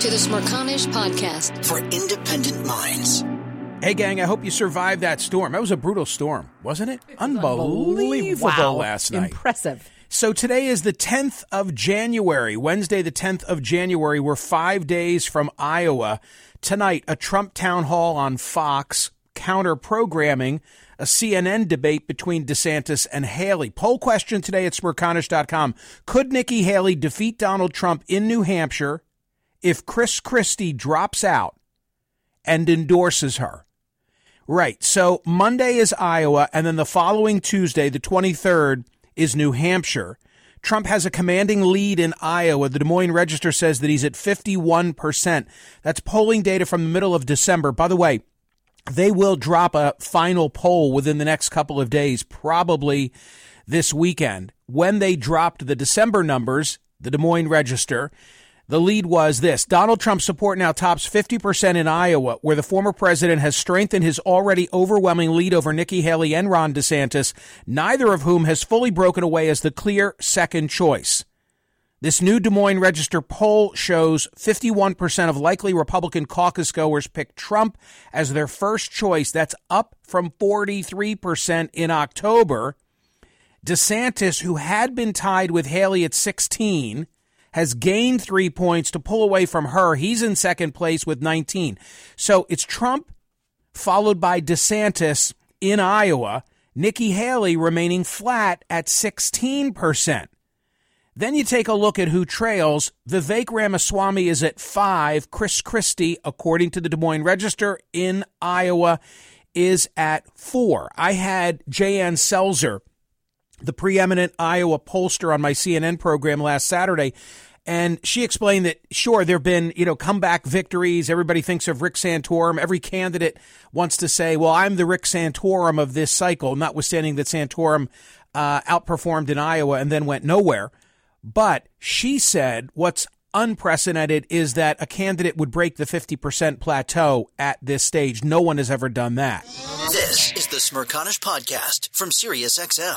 To the Smerconish Podcast for independent minds. Hey, gang, I hope you survived that storm. That was a brutal storm, wasn't it? Unbelievable, Unbelievable. Wow. last night. Impressive. So today is the 10th of January, Wednesday, the 10th of January. We're five days from Iowa. Tonight, a Trump town hall on Fox, counter programming, a CNN debate between DeSantis and Haley. Poll question today at smerconish.com. Could Nikki Haley defeat Donald Trump in New Hampshire if Chris Christie drops out and endorses her? Right. So Monday is Iowa, and then the following Tuesday, the 23rd, is New Hampshire. Trump has a commanding lead in Iowa. The Des Moines Register says that he's at 51%. That's polling data from the middle of December. By the way, they will drop a final poll within the next couple of days, probably this weekend. When they dropped the December numbers, the Des Moines Register, the lead was this Donald Trump's support now tops 50% in Iowa, where the former president has strengthened his already overwhelming lead over Nikki Haley and Ron DeSantis, neither of whom has fully broken away as the clear second choice. This new Des Moines Register poll shows 51% of likely Republican caucus goers picked Trump as their first choice. That's up from 43% in October. DeSantis, who had been tied with Haley at 16, has gained three points to pull away from her. He's in second place with 19. So it's Trump followed by DeSantis in Iowa, Nikki Haley remaining flat at 16%. Then you take a look at who trails. Vivek Ramaswamy is at five. Chris Christie, according to the Des Moines Register in Iowa, is at four. I had Jan Selzer the preeminent Iowa pollster on my CNN program last Saturday. And she explained that, sure, there have been, you know, comeback victories. Everybody thinks of Rick Santorum. Every candidate wants to say, well, I'm the Rick Santorum of this cycle, notwithstanding that Santorum uh, outperformed in Iowa and then went nowhere. But she said what's unprecedented is that a candidate would break the 50% plateau at this stage. No one has ever done that. This is the Smerconish Podcast from SiriusXM.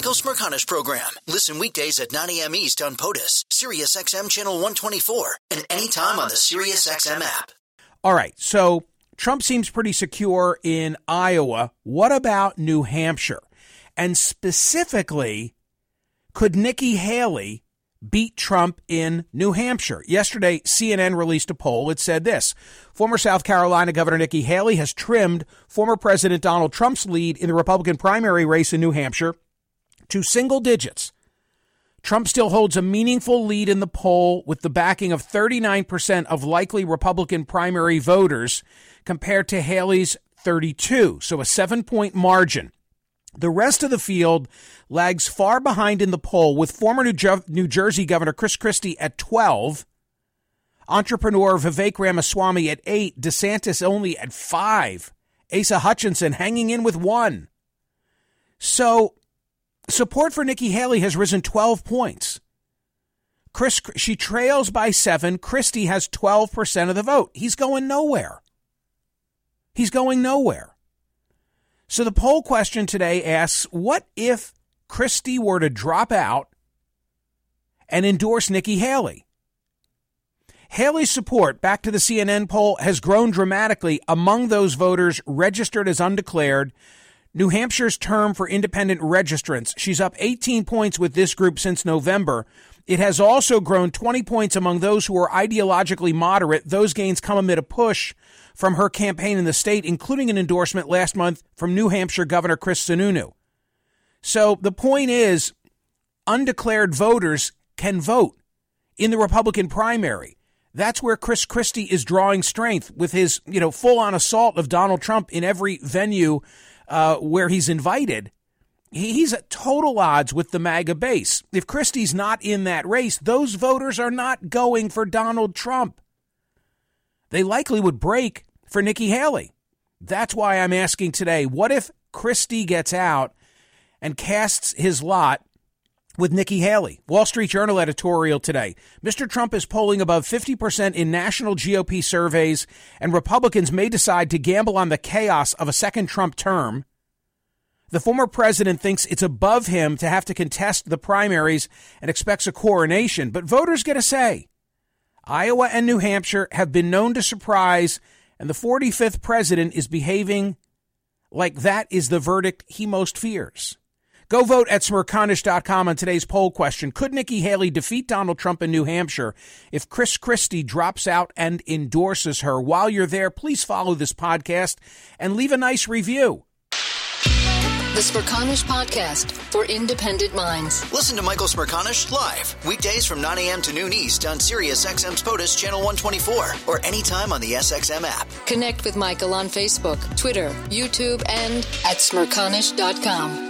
Michael Smerconish Program. Listen weekdays at 9 a.m. East on POTUS, SiriusXM Channel 124, and anytime on the SiriusXM app. All right, so Trump seems pretty secure in Iowa. What about New Hampshire? And specifically, could Nikki Haley beat Trump in New Hampshire. Yesterday, CNN released a poll. It said this Former South Carolina Governor Nikki Haley has trimmed former President Donald Trump's lead in the Republican primary race in New Hampshire to single digits Trump still holds a meaningful lead in the poll with the backing of 39% of likely Republican primary voters compared to Haley's 32, so a seven point margin. The rest of the field lags far behind in the poll with former New, Jer- New Jersey Governor Chris Christie at 12, entrepreneur Vivek Ramaswamy at 8, DeSantis only at 5, Asa Hutchinson hanging in with 1. So support for Nikki Haley has risen 12 points. Chris, she trails by seven. Christie has 12% of the vote. He's going nowhere. He's going nowhere. So the poll question today asks what if Christie were to drop out and endorse Nikki Haley? Haley's support, back to the CNN poll, has grown dramatically among those voters registered as undeclared New Hampshire's term for independent registrants. She's up 18 points with this group since November. It has also grown 20 points among those who are ideologically moderate. Those gains come amid a push from her campaign in the state, including an endorsement last month from New Hampshire Governor Chris Sununu. So the point is, undeclared voters can vote in the Republican primary. That's where Chris Christie is drawing strength with his, you know, full on assault of Donald Trump in every venue uh, where he's invited, he's at total odds with the MAGA base. If Christie's not in that race, those voters are not going for Donald Trump. They likely would break for Nikki Haley. That's why I'm asking today what if Christie gets out and casts his lot with Nikki Haley. Wall Street Journal editorial today. Mr. Trump is polling above 50% in national GOP surveys, and Republicans may decide to gamble on the chaos of a second Trump term. The former president thinks it's above him to have to contest the primaries and expects a coronation, but voters get a say. Iowa and New Hampshire have been known to surprise, and the 45th president is behaving like that is the verdict he most fears. Go vote at smerconish.com on today's poll question. Could Nikki Haley defeat Donald Trump in New Hampshire if Chris Christie drops out and endorses her? While you're there, please follow this podcast and leave a nice review. The Smerconish Podcast for independent minds. Listen to Michael Smerconish live weekdays from 9 a.m. to noon East on Sirius XM's POTUS Channel 124 or anytime on the SXM app. Connect with Michael on Facebook, Twitter, YouTube, and at smerconish.com.